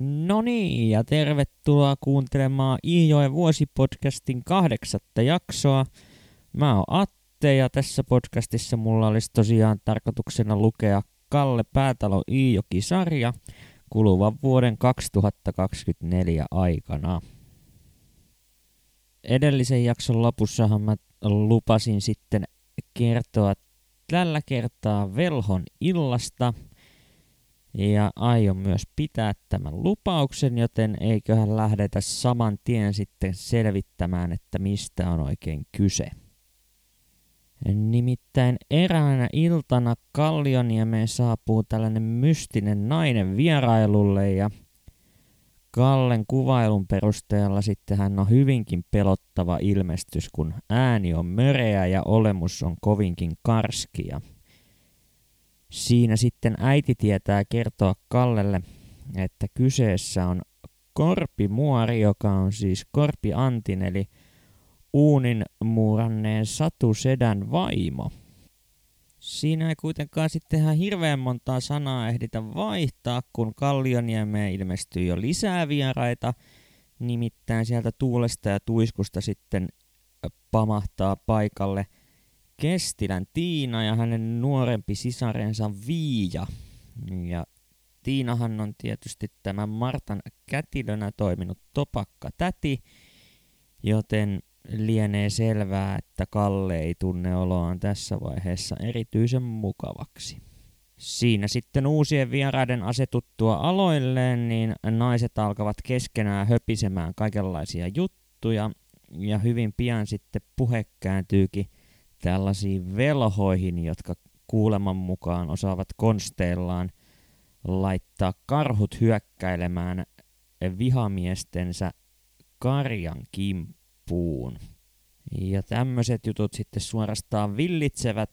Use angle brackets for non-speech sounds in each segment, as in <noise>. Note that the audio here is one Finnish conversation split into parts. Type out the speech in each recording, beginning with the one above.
No niin, ja tervetuloa kuuntelemaan Iijoen vuosipodcastin kahdeksatta jaksoa. Mä oon Atte ja tässä podcastissa mulla olisi tosiaan tarkoituksena lukea Kalle Päätalo Iijoki-sarja kuluvan vuoden 2024 aikana. Edellisen jakson lopussahan mä lupasin sitten kertoa tällä kertaa Velhon illasta – ja aion myös pitää tämän lupauksen, joten eiköhän lähdetä saman tien sitten selvittämään, että mistä on oikein kyse. Nimittäin eräänä iltana Kallioniemeen saapuu tällainen mystinen nainen vierailulle ja Kallen kuvailun perusteella sitten hän on hyvinkin pelottava ilmestys, kun ääni on möreä ja olemus on kovinkin karskia. Siinä sitten äiti tietää kertoa Kallelle, että kyseessä on korpimuori, joka on siis Korpi Antin, eli uunin muuranneen Satu Sedän vaimo. Siinä ei kuitenkaan sitten ihan hirveän montaa sanaa ehditä vaihtaa, kun Kallioniemeen ilmestyy jo lisää vieraita. Nimittäin sieltä tuulesta ja tuiskusta sitten pamahtaa paikalle – Kestilän Tiina ja hänen nuorempi sisarensa Viija. Ja Tiinahan on tietysti tämän Martan kätilönä toiminut topakka täti, joten lienee selvää, että Kalle ei tunne oloaan tässä vaiheessa erityisen mukavaksi. Siinä sitten uusien vieraiden asetuttua aloilleen, niin naiset alkavat keskenään höpisemään kaikenlaisia juttuja, ja hyvin pian sitten puhe kääntyykin tällaisiin velhoihin, jotka kuuleman mukaan osaavat konsteillaan laittaa karhut hyökkäilemään vihamiestensä karjan kimppuun. Ja tämmöiset jutut sitten suorastaan villitsevät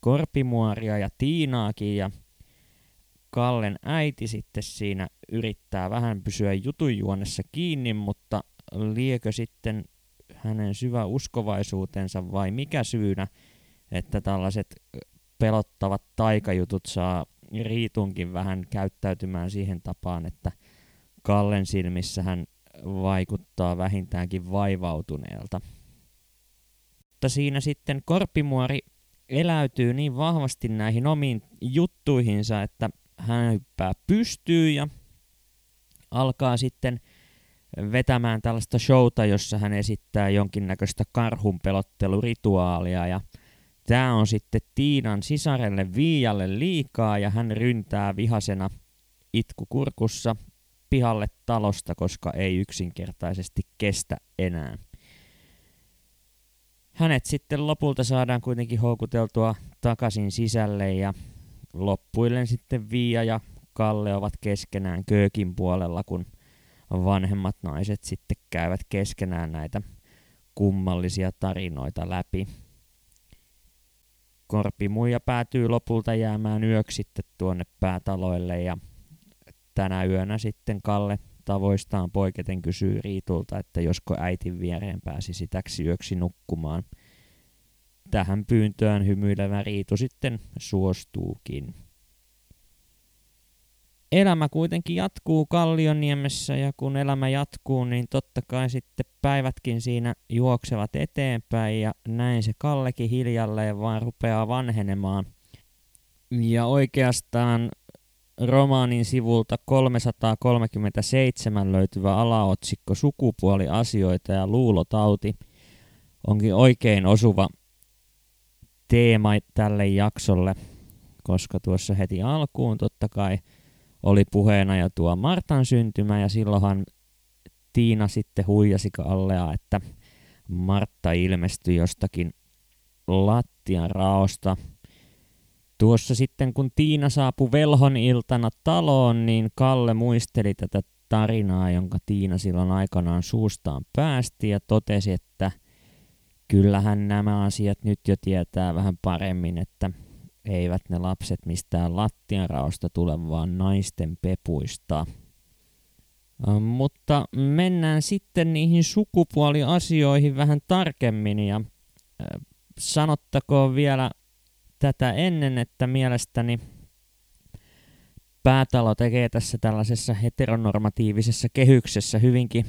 Korpimuoria ja Tiinaakin ja Kallen äiti sitten siinä yrittää vähän pysyä jutujuonessa kiinni, mutta liekö sitten hänen syvä uskovaisuutensa vai mikä syynä, että tällaiset pelottavat taikajutut saa Riitunkin vähän käyttäytymään siihen tapaan, että Kallen silmissä hän vaikuttaa vähintäänkin vaivautuneelta. Mutta siinä sitten Korpimuori eläytyy niin vahvasti näihin omiin juttuihinsa, että hän hyppää pystyy ja alkaa sitten vetämään tällaista showta, jossa hän esittää jonkinnäköistä karhunpelottelurituaalia ja tämä on sitten Tiinan sisarelle Viialle liikaa ja hän ryntää vihasena itkukurkussa pihalle talosta, koska ei yksinkertaisesti kestä enää. Hänet sitten lopulta saadaan kuitenkin houkuteltua takaisin sisälle ja loppuillen sitten Viia ja Kalle ovat keskenään köökin puolella, kun – vanhemmat naiset sitten käyvät keskenään näitä kummallisia tarinoita läpi. Korpimuija päätyy lopulta jäämään yöksi sitten tuonne päätaloille ja tänä yönä sitten Kalle tavoistaan poiketen kysyy Riitulta, että josko äitin viereen pääsisi täksi yöksi nukkumaan. Tähän pyyntöön hymyilevä Riitu sitten suostuukin elämä kuitenkin jatkuu Kallioniemessä ja kun elämä jatkuu, niin totta kai sitten päivätkin siinä juoksevat eteenpäin ja näin se Kallekin hiljalleen vaan rupeaa vanhenemaan. Ja oikeastaan romaanin sivulta 337 löytyvä alaotsikko Sukupuoliasioita ja luulotauti onkin oikein osuva teema tälle jaksolle, koska tuossa heti alkuun totta kai – oli puheena jo tuo Martan syntymä ja silloinhan Tiina sitten huijasi Kallea, että Martta ilmestyi jostakin lattian raosta. Tuossa sitten kun Tiina saapui velhon iltana taloon, niin Kalle muisteli tätä tarinaa, jonka Tiina silloin aikanaan suustaan päästi ja totesi, että kyllähän nämä asiat nyt jo tietää vähän paremmin, että eivät ne lapset mistään lattianraosta tule, vaan naisten pepuista. Mutta mennään sitten niihin sukupuoliasioihin vähän tarkemmin ja sanottakoon vielä tätä ennen, että mielestäni Päätalo tekee tässä tällaisessa heteronormatiivisessa kehyksessä hyvinkin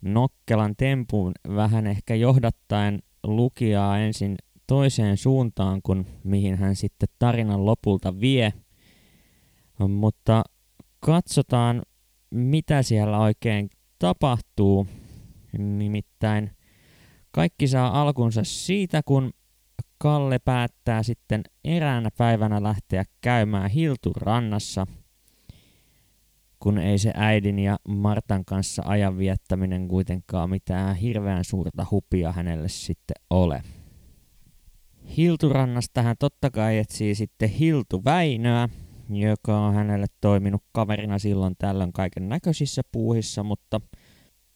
nokkelan tempun vähän ehkä johdattaen lukijaa ensin toiseen suuntaan kuin mihin hän sitten tarinan lopulta vie. Mutta katsotaan, mitä siellä oikein tapahtuu. Nimittäin kaikki saa alkunsa siitä, kun Kalle päättää sitten eräänä päivänä lähteä käymään Hilturannassa, kun ei se äidin ja Martan kanssa ajan viettäminen kuitenkaan mitään hirveän suurta hupia hänelle sitten ole. Hilturannasta hän totta kai etsii sitten Hiltu Väinöä, joka on hänelle toiminut kaverina silloin tällöin kaiken näköisissä puuhissa, mutta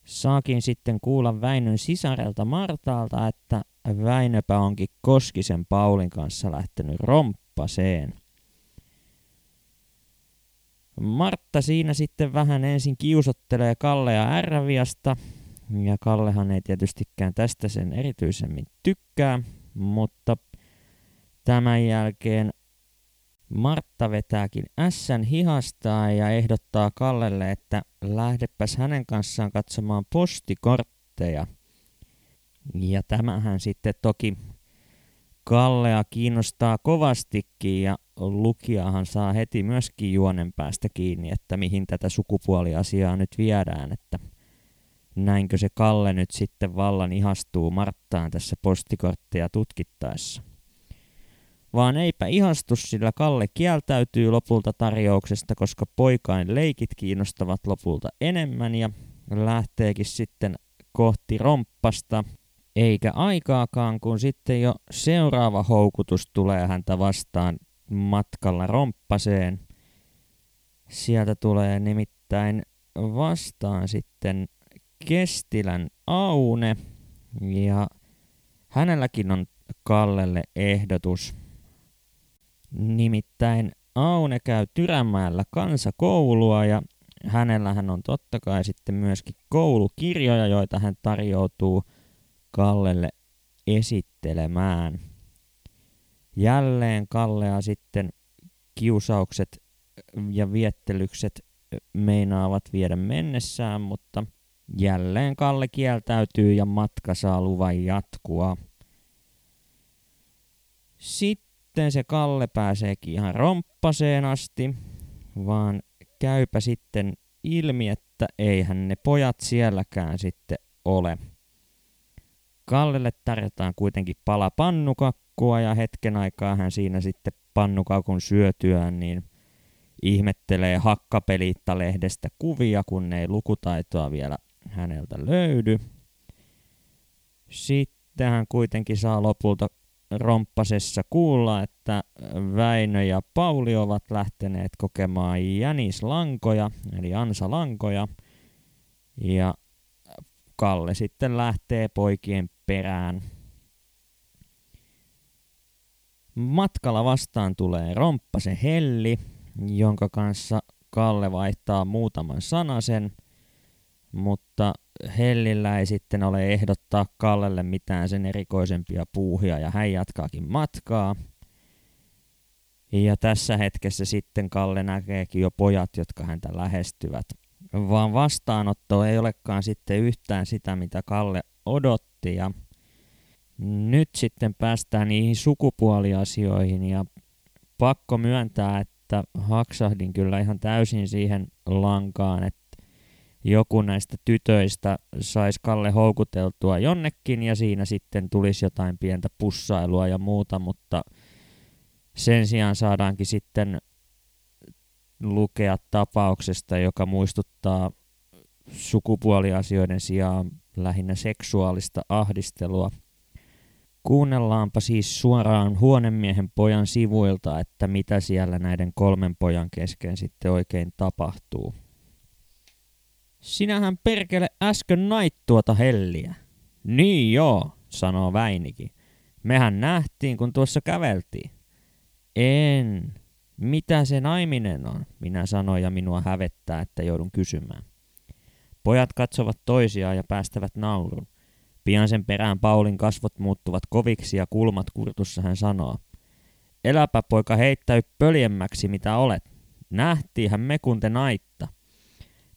saakin sitten kuulla Väinön sisarelta Martaalta, että Väinöpä onkin Koskisen Paulin kanssa lähtenyt romppaseen. Martta siinä sitten vähän ensin kiusottelee Kallea Ärviasta, ja Kallehan ei tietystikään tästä sen erityisemmin tykkää, mutta tämän jälkeen Martta vetääkin ässän hihastaa ja ehdottaa Kallelle, että lähdepäs hänen kanssaan katsomaan postikortteja. Ja tämähän sitten toki Kallea kiinnostaa kovastikin ja lukijahan saa heti myöskin juonen päästä kiinni, että mihin tätä sukupuoliasiaa nyt viedään, että näinkö se Kalle nyt sitten vallan ihastuu Marttaan tässä postikortteja tutkittaessa. Vaan eipä ihastus, sillä Kalle kieltäytyy lopulta tarjouksesta, koska poikain leikit kiinnostavat lopulta enemmän ja lähteekin sitten kohti romppasta, eikä aikaakaan, kun sitten jo seuraava houkutus tulee häntä vastaan matkalla romppaseen. Sieltä tulee nimittäin vastaan sitten Kestilän Aune ja hänelläkin on Kallelle ehdotus. Nimittäin Aune käy Tyrämäellä kansakoulua ja hänellähän on totta kai sitten myöskin koulukirjoja, joita hän tarjoutuu Kallelle esittelemään. Jälleen Kallea sitten kiusaukset ja viettelykset meinaavat viedä mennessään, mutta jälleen Kalle kieltäytyy ja matka saa luvan jatkua. Sitten se Kalle pääseekin ihan romppaseen asti, vaan käypä sitten ilmi, että eihän ne pojat sielläkään sitten ole. Kallelle tarjotaan kuitenkin pala pannukakkua ja hetken aikaa hän siinä sitten pannukakun syötyään niin ihmettelee hakkapeliittalehdestä kuvia, kun ei lukutaitoa vielä häneltä löydy. Sitten hän kuitenkin saa lopulta romppasessa kuulla, että Väinö ja Pauli ovat lähteneet kokemaan jänislankoja, eli ansalankoja. Ja Kalle sitten lähtee poikien perään. Matkalla vastaan tulee Romppasen Helli, jonka kanssa Kalle vaihtaa muutaman sanasen, mutta Hellillä ei sitten ole ehdottaa Kallelle mitään sen erikoisempia puuhia ja hän jatkaakin matkaa. Ja tässä hetkessä sitten Kalle näkeekin jo pojat, jotka häntä lähestyvät. Vaan vastaanotto ei olekaan sitten yhtään sitä, mitä Kalle odotti. Ja nyt sitten päästään niihin sukupuoliasioihin ja pakko myöntää, että haksahdin kyllä ihan täysin siihen lankaan, että joku näistä tytöistä saisi Kalle houkuteltua jonnekin ja siinä sitten tulisi jotain pientä pussailua ja muuta, mutta sen sijaan saadaankin sitten lukea tapauksesta, joka muistuttaa sukupuoliasioiden sijaan lähinnä seksuaalista ahdistelua. Kuunnellaanpa siis suoraan huonemiehen pojan sivuilta, että mitä siellä näiden kolmen pojan kesken sitten oikein tapahtuu. Sinähän perkele äsken nait tuota helliä. Niin joo, sanoo Väinikin. Mehän nähtiin, kun tuossa käveltiin. En. Mitä se naiminen on? Minä sanoin ja minua hävettää, että joudun kysymään. Pojat katsovat toisiaan ja päästävät naurun. Pian sen perään Paulin kasvot muuttuvat koviksi ja kulmat kurtussa hän sanoo. Eläpä poika heittäy pöljemmäksi mitä olet. Nähtiinhän me kun te naitta.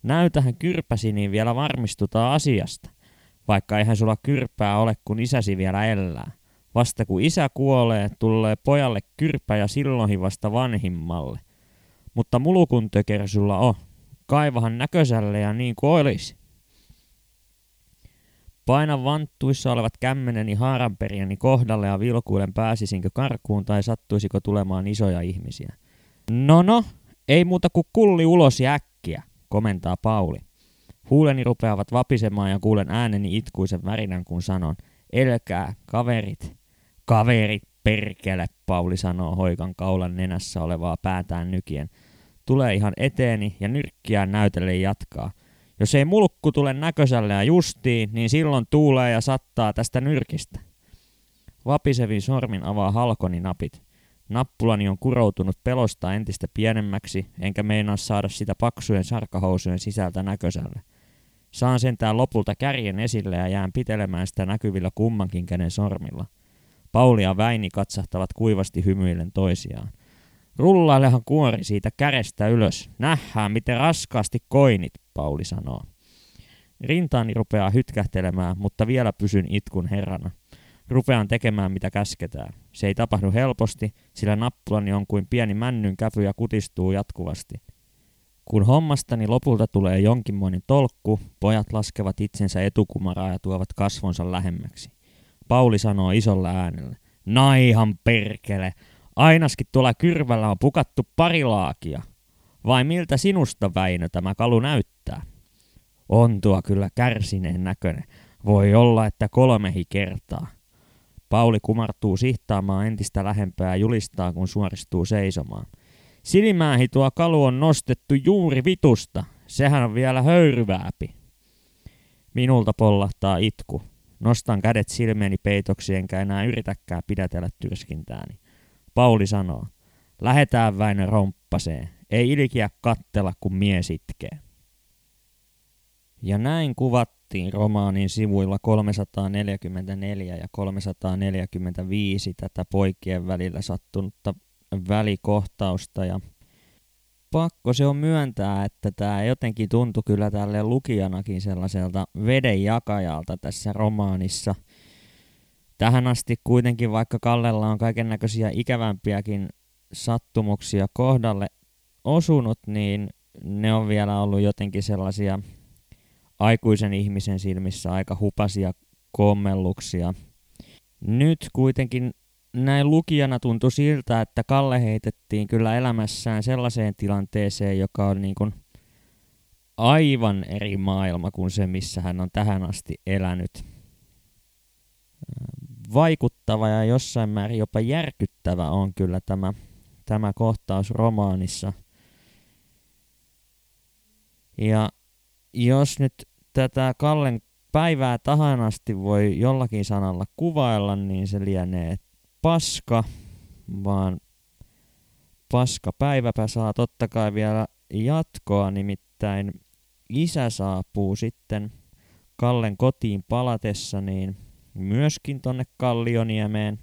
Näytähän kyrpäsi, niin vielä varmistutaan asiasta. Vaikka eihän sulla kyrpää ole, kun isäsi vielä elää. Vasta kun isä kuolee, tulee pojalle kyrpä ja silloin vasta vanhimmalle. Mutta mulukun töker sulla on. Kaivahan näköiselle ja niin kuin olisi. Painan vanttuissa olevat kämmeneni haaranperiäni kohdalle ja vilkuilen pääsisinkö karkuun tai sattuisiko tulemaan isoja ihmisiä. No no, ei muuta kuin kulli ulos ja äkkiä, komentaa Pauli. Huuleni rupeavat vapisemaan ja kuulen ääneni itkuisen värinän, kun sanon, elkää, kaverit. Kaverit, perkele, Pauli sanoo hoikan kaulan nenässä olevaa päätään nykien. Tulee ihan eteeni ja nyrkkiään näytelle jatkaa. Jos ei mulkku tule näköiselle ja justiin, niin silloin tuulee ja sattaa tästä nyrkistä. Vapisevin sormin avaa halkoni napit. Nappulani on kuroutunut pelosta entistä pienemmäksi, enkä meinaa saada sitä paksujen sarkahousujen sisältä näköiselle. Saan sentään lopulta kärjen esille ja jään pitelemään sitä näkyvillä kummankin käden sormilla. Pauli ja Väini katsahtavat kuivasti hymyillen toisiaan. Rullailehan kuori siitä kärestä ylös. Nähdään, miten raskaasti koinit, Pauli sanoo. Rintaani rupeaa hytkähtelemään, mutta vielä pysyn itkun herrana. Rupean tekemään mitä käsketään. Se ei tapahdu helposti, sillä nappulani on kuin pieni männyn käpy ja kutistuu jatkuvasti. Kun hommastani lopulta tulee jonkinmoinen tolkku, pojat laskevat itsensä etukumaraa ja tuovat kasvonsa lähemmäksi. Pauli sanoo isolla äänellä. Naihan perkele, Ainaskin tuolla kyrvällä on pukattu pari laakia. Vai miltä sinusta, Väinö, tämä kalu näyttää? On tuo kyllä kärsineen näköinen. Voi olla, että kolmehi kertaa. Pauli kumartuu sihtaamaan entistä lähempää julistaa, kun suoristuu seisomaan. Silmäähi tuo kalu on nostettu juuri vitusta. Sehän on vielä höyryvääpi. Minulta pollahtaa itku. Nostan kädet silmieni peitoksi enkä enää yritäkään pidätellä tyrskintääni. Pauli sanoo, lähetään Väinö romppaseen, ei ilkiä kattella, kun mies itkee. Ja näin kuvattiin romaanin sivuilla 344 ja 345 tätä poikien välillä sattunutta välikohtausta. Ja pakko se on myöntää, että tämä jotenkin tuntui kyllä tälle lukijanakin sellaiselta vedenjakajalta tässä romaanissa – tähän asti kuitenkin, vaikka Kallella on kaiken näköisiä ikävämpiäkin sattumuksia kohdalle osunut, niin ne on vielä ollut jotenkin sellaisia aikuisen ihmisen silmissä aika hupasia kommelluksia. Nyt kuitenkin näin lukijana tuntui siltä, että Kalle heitettiin kyllä elämässään sellaiseen tilanteeseen, joka on niin kuin aivan eri maailma kuin se, missä hän on tähän asti elänyt vaikuttava ja jossain määrin jopa järkyttävä on kyllä tämä, tämä kohtaus romaanissa. Ja jos nyt tätä Kallen päivää tahanasti voi jollakin sanalla kuvailla, niin se lienee paska, vaan paska päiväpä saa totta kai vielä jatkoa, nimittäin isä saapuu sitten Kallen kotiin palatessa, niin myöskin tonne Kallioniemeen.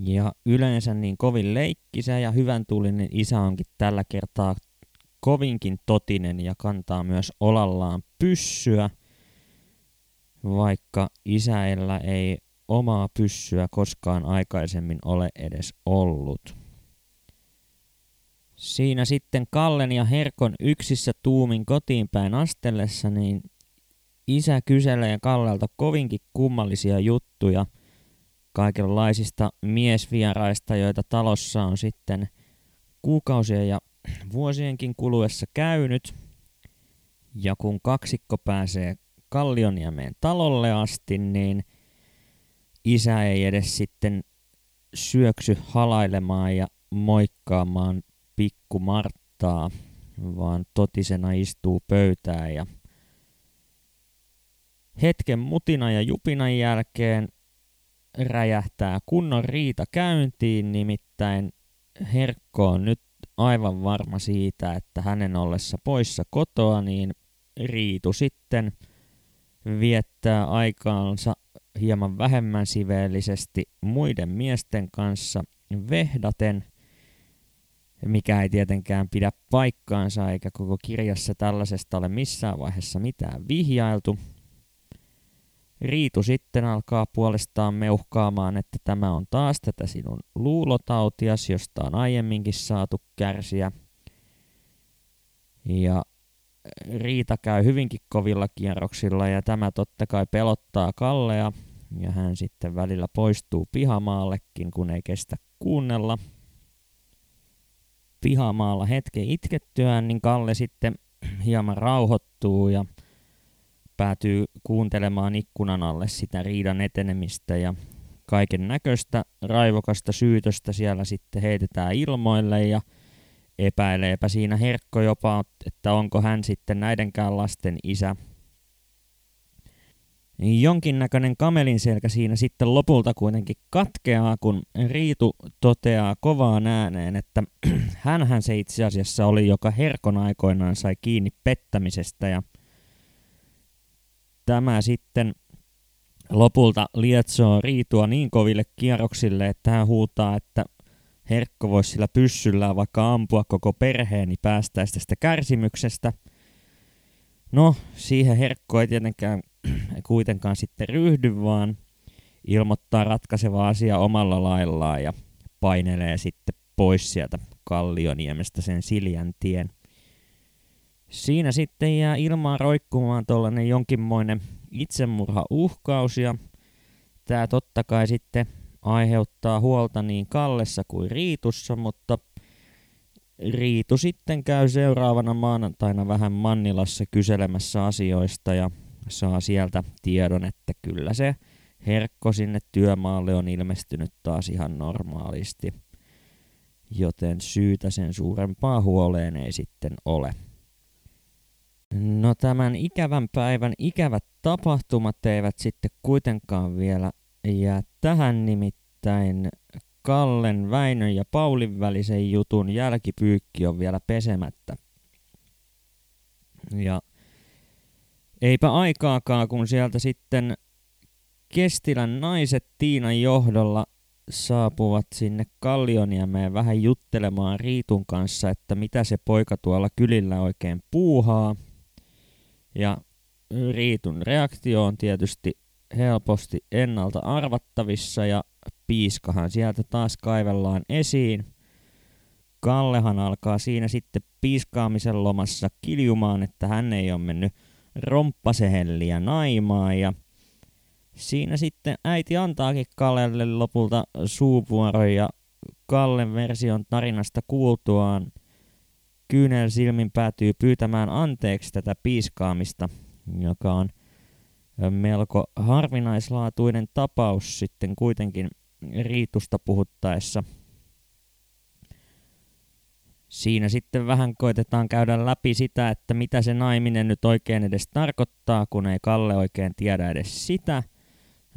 Ja yleensä niin kovin leikkisä ja hyvän tuulinen isä onkin tällä kertaa kovinkin totinen ja kantaa myös olallaan pyssyä, vaikka isäellä ei omaa pyssyä koskaan aikaisemmin ole edes ollut. Siinä sitten Kallen ja Herkon yksissä tuumin kotiin päin astellessa, niin Isä kyselee Kallelta kovinkin kummallisia juttuja kaikenlaisista miesvieraista, joita talossa on sitten kuukausien ja vuosienkin kuluessa käynyt. Ja kun kaksikko pääsee Kallioniemeen talolle asti, niin isä ei edes sitten syöksy halailemaan ja moikkaamaan pikku Marttaa, vaan totisena istuu pöytään ja Hetken mutina ja jupinan jälkeen räjähtää kunnon riita käyntiin, nimittäin Herkko on nyt aivan varma siitä, että hänen ollessa poissa kotoa, niin Riitu sitten viettää aikaansa hieman vähemmän siveellisesti muiden miesten kanssa vehdaten. mikä ei tietenkään pidä paikkaansa eikä koko kirjassa tällaisesta ole missään vaiheessa mitään vihjailtu. Riitu sitten alkaa puolestaan meuhkaamaan, että tämä on taas tätä sinun luulotautias, josta on aiemminkin saatu kärsiä. Ja Riita käy hyvinkin kovilla kierroksilla ja tämä totta kai pelottaa Kallea ja hän sitten välillä poistuu pihamaallekin, kun ei kestä kuunnella. Pihamaalla hetken itkettyään, niin Kalle sitten hieman rauhoittuu ja päätyy kuuntelemaan ikkunan alle sitä riidan etenemistä ja kaiken näköistä raivokasta syytöstä siellä sitten heitetään ilmoille ja epäileepä siinä Herkko jopa, että onko hän sitten näidenkään lasten isä. Jonkinnäköinen kamelin selkä siinä sitten lopulta kuitenkin katkeaa, kun Riitu toteaa kovaan ääneen, että <clears throat> hänhän se itse asiassa oli, joka Herkon aikoinaan sai kiinni pettämisestä ja tämä sitten lopulta lietsoo Riitua niin koville kierroksille, että hän huutaa, että Herkko voisi sillä pyssyllä vaikka ampua koko perheeni päästäistä tästä kärsimyksestä. No, siihen Herkko ei tietenkään <clears throat> kuitenkaan sitten ryhdy, vaan ilmoittaa ratkaiseva asia omalla laillaan ja painelee sitten pois sieltä Kallioniemestä sen Siljän tien. Siinä sitten jää ilmaan roikkumaan tuollainen jonkinmoinen itsemurhauhkaus ja tämä totta kai sitten aiheuttaa huolta niin Kallessa kuin Riitussa, mutta Riitu sitten käy seuraavana maanantaina vähän Mannilassa kyselemässä asioista ja saa sieltä tiedon, että kyllä se herkko sinne työmaalle on ilmestynyt taas ihan normaalisti, joten syytä sen suurempaa huoleen ei sitten ole. No tämän ikävän päivän ikävät tapahtumat eivät sitten kuitenkaan vielä jää tähän nimittäin Kallen, Väinön ja Paulin välisen jutun jälkipyykki on vielä pesemättä. Ja eipä aikaakaan, kun sieltä sitten Kestilän naiset Tiinan johdolla saapuvat sinne Kallioniemeen vähän juttelemaan Riitun kanssa, että mitä se poika tuolla kylillä oikein puuhaa. Ja Riitun reaktio on tietysti helposti ennalta arvattavissa ja piiskahan sieltä taas kaivellaan esiin. Kallehan alkaa siinä sitten piiskaamisen lomassa kiljumaan, että hän ei ole mennyt romppasehelliä naimaan ja siinä sitten äiti antaakin Kallelle lopulta suupuoron ja Kallen version tarinasta kuultuaan kyynel silmin päätyy pyytämään anteeksi tätä piiskaamista, joka on melko harvinaislaatuinen tapaus sitten kuitenkin riitusta puhuttaessa. Siinä sitten vähän koitetaan käydä läpi sitä, että mitä se naiminen nyt oikein edes tarkoittaa, kun ei Kalle oikein tiedä edes sitä.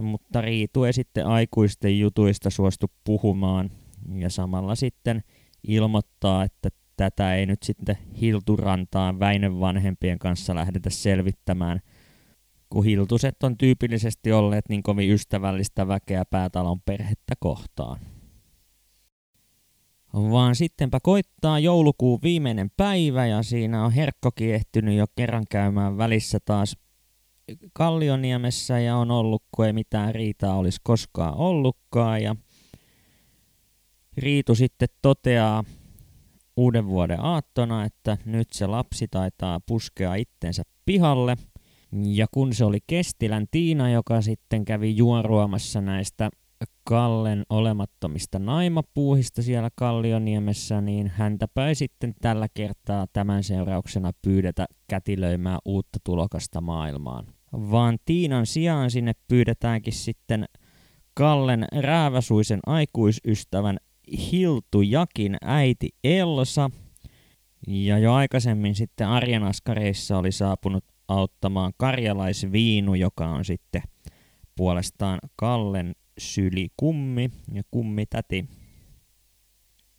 Mutta Riitu ei sitten aikuisten jutuista suostu puhumaan ja samalla sitten ilmoittaa, että tätä ei nyt sitten Hilturantaan Väinön vanhempien kanssa lähdetä selvittämään – kun hiltuset on tyypillisesti olleet niin kovin ystävällistä väkeä päätalon perhettä kohtaan. Vaan sittenpä koittaa joulukuun viimeinen päivä ja siinä on Herkkokin ehtynyt jo kerran käymään välissä taas Kallioniemessä ja on ollut, kun ei mitään riitaa olisi koskaan ollutkaan. Ja Riitu sitten toteaa uuden vuoden aattona, että nyt se lapsi taitaa puskea itsensä pihalle – ja kun se oli Kestilän Tiina, joka sitten kävi juoruamassa näistä Kallen olemattomista naimapuuhista siellä Kallioniemessä, niin häntäpä ei sitten tällä kertaa tämän seurauksena pyydetä kätilöimään uutta tulokasta maailmaan. Vaan Tiinan sijaan sinne pyydetäänkin sitten Kallen rääväsuisen aikuisystävän Hiltu Jakin äiti Elsa. Ja jo aikaisemmin sitten Arjanaskareissa oli saapunut auttamaan karjalaisviinu, joka on sitten puolestaan Kallen syli kummi ja kummitäti.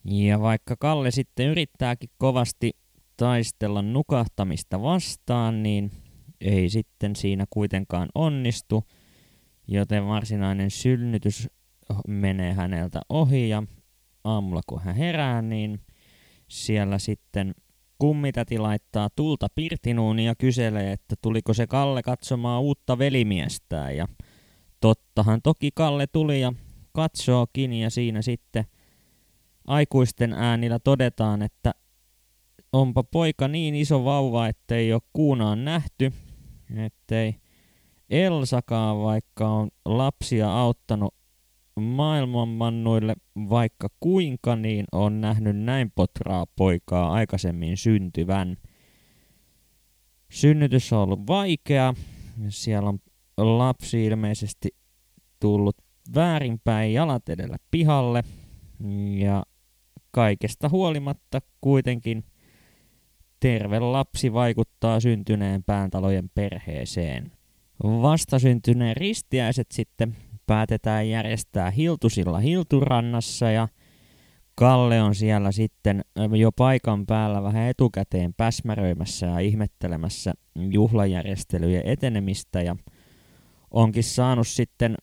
Ja vaikka Kalle sitten yrittääkin kovasti taistella nukahtamista vastaan, niin ei sitten siinä kuitenkaan onnistu, joten varsinainen synnytys menee häneltä ohi ja aamulla kun hän herää, niin siellä sitten kummitäti laittaa tulta pirtinuun ja kyselee, että tuliko se Kalle katsomaan uutta velimiestään. Ja tottahan toki Kalle tuli ja katsookin ja siinä sitten aikuisten äänillä todetaan, että onpa poika niin iso vauva, ettei ole kuunaan nähty, ettei Elsakaan, vaikka on lapsia auttanut maailmanmannuille vaikka kuinka, niin on nähnyt näin potraa poikaa aikaisemmin syntyvän. Synnytys on ollut vaikea. Siellä on lapsi ilmeisesti tullut väärinpäin jalat edellä pihalle. Ja kaikesta huolimatta kuitenkin terve lapsi vaikuttaa syntyneen pääntalojen perheeseen. Vastasyntyneen ristiäiset sitten päätetään järjestää Hiltusilla Hilturannassa ja Kalle on siellä sitten jo paikan päällä vähän etukäteen päsmäröimässä ja ihmettelemässä juhlajärjestelyjen etenemistä ja onkin saanut sitten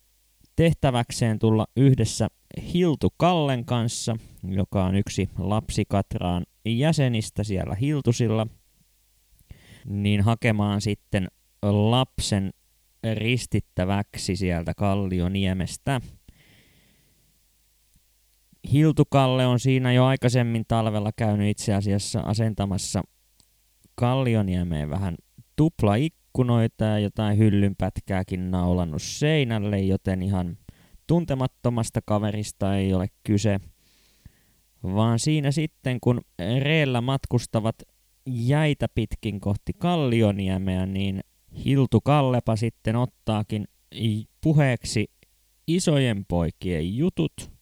tehtäväkseen tulla yhdessä Hiltu Kallen kanssa, joka on yksi lapsikatraan jäsenistä siellä Hiltusilla, niin hakemaan sitten lapsen ristittäväksi sieltä Kallioniemestä. Hiltukalle on siinä jo aikaisemmin talvella käynyt itse asiassa asentamassa Kallioniemeen vähän tuplaikkunoita ja jotain hyllynpätkääkin naulannut seinälle, joten ihan tuntemattomasta kaverista ei ole kyse. Vaan siinä sitten, kun reellä matkustavat jäitä pitkin kohti Kallioniemeä, niin Hiltu Kallepa sitten ottaakin puheeksi isojen poikien jutut.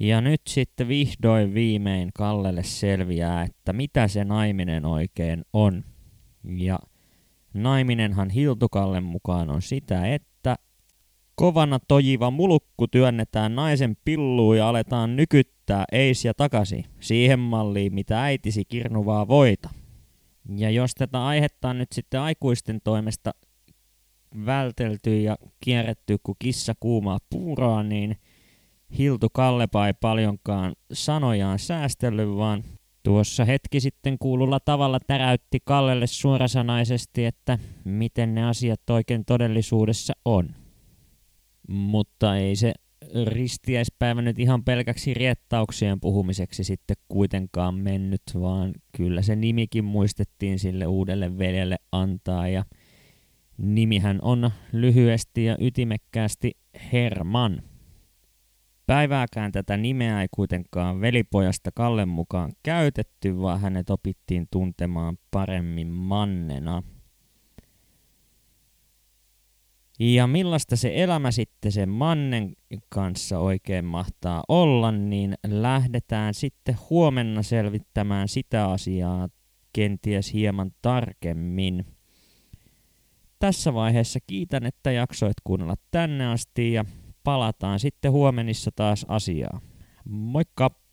Ja nyt sitten vihdoin viimein Kallelle selviää, että mitä se naiminen oikein on. Ja naiminenhan Hiltukallen mukaan on sitä, että kovana tojiva mulukku työnnetään naisen pilluun ja aletaan nykyttää eis ja takaisin siihen malliin, mitä äitisi kirnuvaa voita. Ja jos tätä aihetta on nyt sitten aikuisten toimesta vältelty ja kierretty kuin kissa kuumaa puuroa, niin Hiltu Kallepa ei paljonkaan sanojaan säästellyt, vaan tuossa hetki sitten kuululla tavalla täräytti Kallelle suorasanaisesti, että miten ne asiat oikein todellisuudessa on. Mutta ei se ristiäispäivä nyt ihan pelkäksi riettauksien puhumiseksi sitten kuitenkaan mennyt, vaan kyllä se nimikin muistettiin sille uudelle veljelle antaa ja nimihän on lyhyesti ja ytimekkäästi Herman. Päivääkään tätä nimeä ei kuitenkaan velipojasta Kallen mukaan käytetty, vaan hänet opittiin tuntemaan paremmin Mannena – ja millaista se elämä sitten sen mannen kanssa oikein mahtaa olla, niin lähdetään sitten huomenna selvittämään sitä asiaa kenties hieman tarkemmin. Tässä vaiheessa kiitän, että jaksoit kuunnella tänne asti ja palataan sitten huomenissa taas asiaa. Moikka!